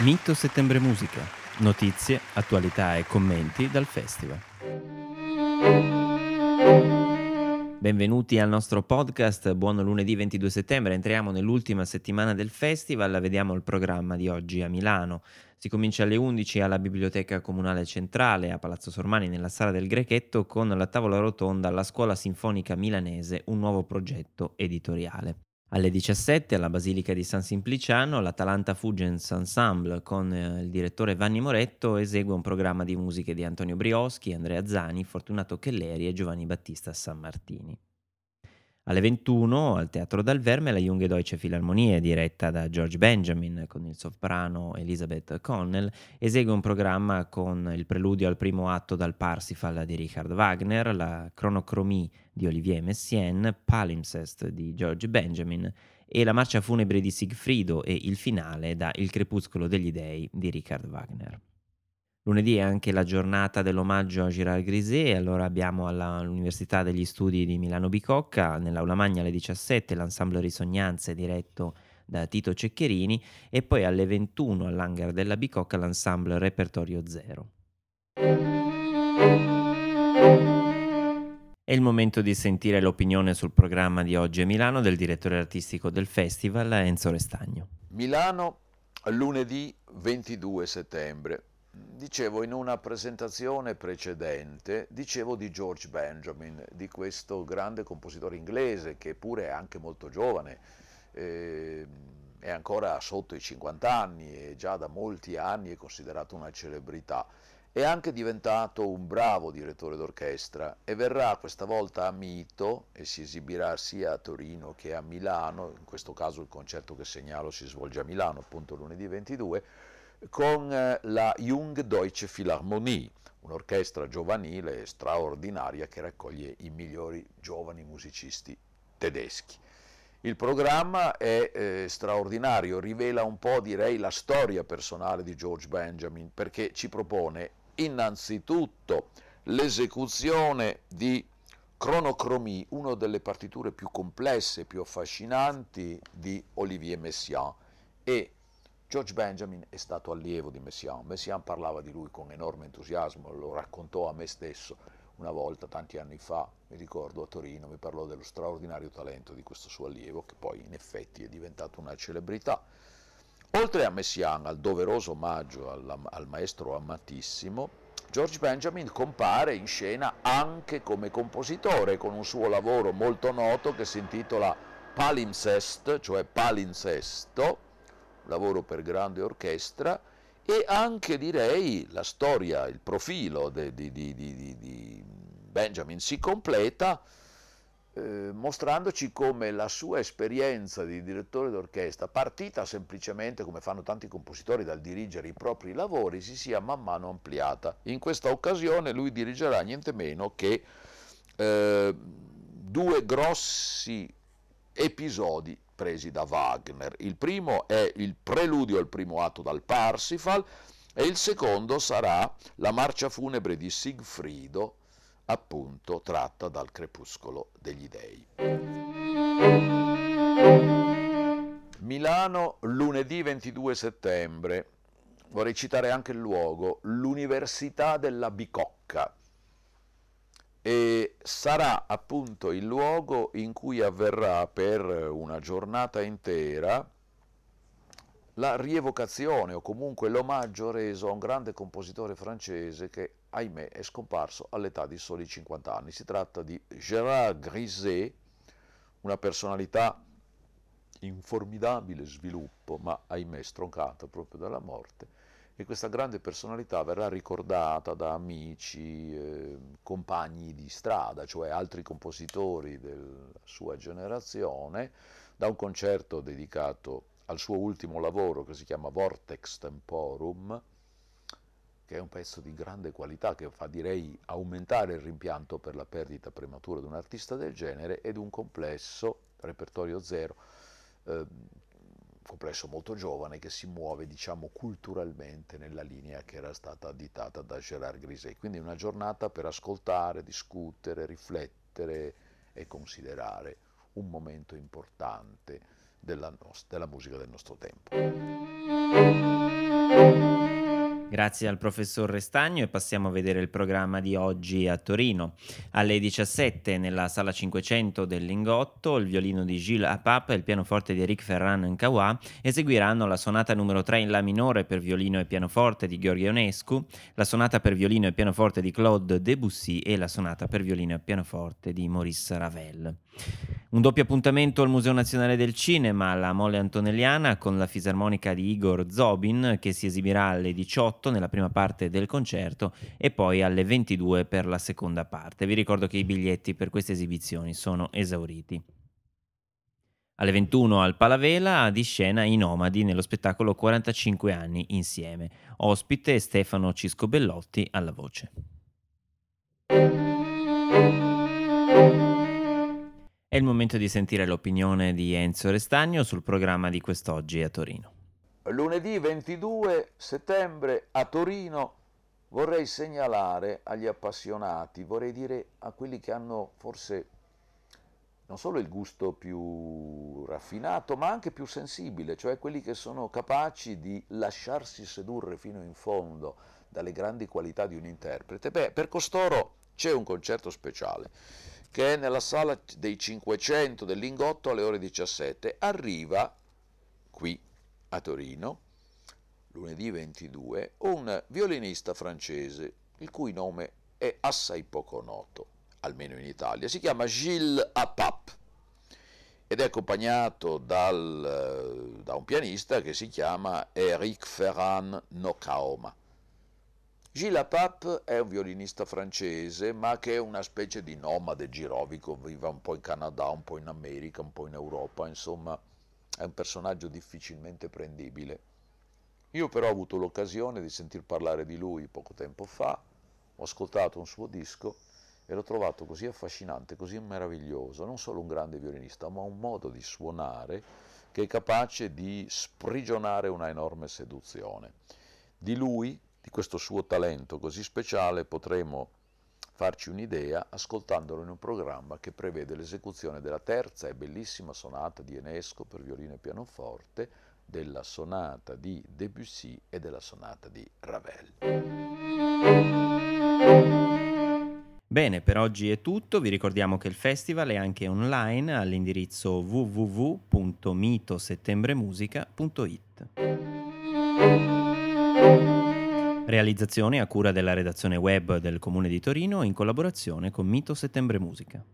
Mito Settembre Musica. Notizie, attualità e commenti dal festival. Benvenuti al nostro podcast, buon lunedì 22 settembre, entriamo nell'ultima settimana del festival, vediamo il programma di oggi a Milano. Si comincia alle 11 alla Biblioteca Comunale Centrale a Palazzo Sormani nella Sala del Grechetto con la tavola rotonda alla Scuola Sinfonica Milanese, un nuovo progetto editoriale. Alle 17 alla Basilica di San Simpliciano l'Atalanta Fuggens Ensemble con eh, il direttore Vanni Moretto esegue un programma di musiche di Antonio Brioschi, Andrea Zani, Fortunato Kelleri e Giovanni Battista San Martini. Alle 21 al Teatro Dal Verme la Junge Deutsche Philharmonie, diretta da George Benjamin con il soprano Elizabeth Connell, esegue un programma con il preludio al primo atto dal Parsifal di Richard Wagner, la Cronocromie di Olivier Messiaen, Palimpsest di George Benjamin e la marcia funebre di Sigfrido e il finale da Il crepuscolo degli dei di Richard Wagner. Lunedì è anche la giornata dell'omaggio a Girard Griset, allora abbiamo all'Università degli Studi di Milano Bicocca, nell'Aula Magna alle 17, l'ensemble Risognanze diretto da Tito Ceccherini e poi alle 21 all'Hangar della Bicocca l'ensemble Repertorio Zero. È il momento di sentire l'opinione sul programma di oggi a Milano del direttore artistico del festival Enzo Restagno. Milano, lunedì 22 settembre. Dicevo in una presentazione precedente, dicevo di George Benjamin, di questo grande compositore inglese che pure è anche molto giovane, eh, è ancora sotto i 50 anni e già da molti anni è considerato una celebrità. È anche diventato un bravo direttore d'orchestra e verrà questa volta a Mito e si esibirà sia a Torino che a Milano, in questo caso il concerto che segnalo si svolge a Milano appunto lunedì 22, con eh, la Jung Deutsche Philharmonie, un'orchestra giovanile straordinaria che raccoglie i migliori giovani musicisti tedeschi. Il programma è eh, straordinario, rivela un po' direi la storia personale di George Benjamin perché ci propone innanzitutto l'esecuzione di Cronocromie, una delle partiture più complesse e più affascinanti di Olivier Messiaen e George Benjamin è stato allievo di Messiaen. Messiaen parlava di lui con enorme entusiasmo, lo raccontò a me stesso una volta, tanti anni fa, mi ricordo a Torino, mi parlò dello straordinario talento di questo suo allievo, che poi in effetti è diventato una celebrità. Oltre a Messiaen, al doveroso omaggio al, al maestro amatissimo, George Benjamin compare in scena anche come compositore con un suo lavoro molto noto che si intitola Palimpsest, cioè palinsesto, lavoro per grande orchestra, e anche direi la storia, il profilo di, di, di, di Benjamin si completa eh, mostrandoci come la sua esperienza di direttore d'orchestra, partita semplicemente come fanno tanti compositori dal dirigere i propri lavori, si sia man mano ampliata. In questa occasione lui dirigerà niente meno che eh, due grossi episodi presi da Wagner. Il primo è il preludio al primo atto dal Parsifal e il secondo sarà la marcia funebre di Sigfrido, appunto tratta dal crepuscolo degli dei. Milano, lunedì 22 settembre. Vorrei citare anche il luogo, l'Università della Bicocca e sarà appunto il luogo in cui avverrà per una giornata intera la rievocazione o comunque l'omaggio reso a un grande compositore francese che, ahimè, è scomparso all'età di soli 50 anni. Si tratta di Gérard Griset, una personalità in formidabile sviluppo, ma ahimè stroncata proprio dalla morte, e questa grande personalità verrà ricordata da amici, eh, compagni di strada, cioè altri compositori della sua generazione, da un concerto dedicato al suo ultimo lavoro che si chiama Vortex Temporum, che è un pezzo di grande qualità che fa direi aumentare il rimpianto per la perdita prematura di un artista del genere ed un complesso repertorio zero eh, complesso molto giovane che si muove diciamo culturalmente nella linea che era stata additata da Gérard Griset. Quindi una giornata per ascoltare, discutere, riflettere e considerare un momento importante della, della musica del nostro tempo. Grazie al professor Restagno e passiamo a vedere il programma di oggi a Torino. Alle 17 nella sala 500 del Lingotto il violino di Gilles Apap e il pianoforte di Eric Ferran Nkawa eseguiranno la sonata numero 3 in La minore per violino e pianoforte di Gheorghe Ionescu, la sonata per violino e pianoforte di Claude Debussy e la sonata per violino e pianoforte di Maurice Ravel. Un doppio appuntamento al Museo Nazionale del Cinema alla Mole Antonelliana con la fisarmonica di Igor Zobin che si esibirà alle 18 nella prima parte del concerto e poi alle 22 per la seconda parte. Vi ricordo che i biglietti per queste esibizioni sono esauriti. Alle 21 al Palavela di scena i Nomadi nello spettacolo 45 anni insieme. Ospite Stefano Cisco Bellotti alla voce. È il momento di sentire l'opinione di Enzo Restagno sul programma di quest'oggi a Torino. Lunedì 22 settembre a Torino vorrei segnalare agli appassionati, vorrei dire a quelli che hanno forse non solo il gusto più raffinato, ma anche più sensibile, cioè quelli che sono capaci di lasciarsi sedurre fino in fondo dalle grandi qualità di un interprete. Beh, per costoro c'è un concerto speciale che è nella sala dei 500 del Lingotto alle ore 17. Arriva qui a Torino, lunedì 22, un violinista francese, il cui nome è assai poco noto, almeno in Italia. Si chiama Gilles Apap ed è accompagnato dal, da un pianista che si chiama Eric Ferran Nokaoma. Gilles Apap è un violinista francese, ma che è una specie di nomade girovico, vive un po' in Canada, un po' in America, un po' in Europa, insomma è un personaggio difficilmente prendibile. Io però ho avuto l'occasione di sentir parlare di lui poco tempo fa, ho ascoltato un suo disco e l'ho trovato così affascinante, così meraviglioso, non solo un grande violinista, ma un modo di suonare che è capace di sprigionare una enorme seduzione. Di lui di questo suo talento così speciale potremo farci un'idea ascoltandolo in un programma che prevede l'esecuzione della terza e bellissima sonata di Enesco per violino e pianoforte, della sonata di Debussy e della sonata di Ravel. Bene, per oggi è tutto. Vi ricordiamo che il festival è anche online all'indirizzo www.mitosettembremusica.it. Realizzazione a cura della redazione web del Comune di Torino in collaborazione con Mito Settembre Musica.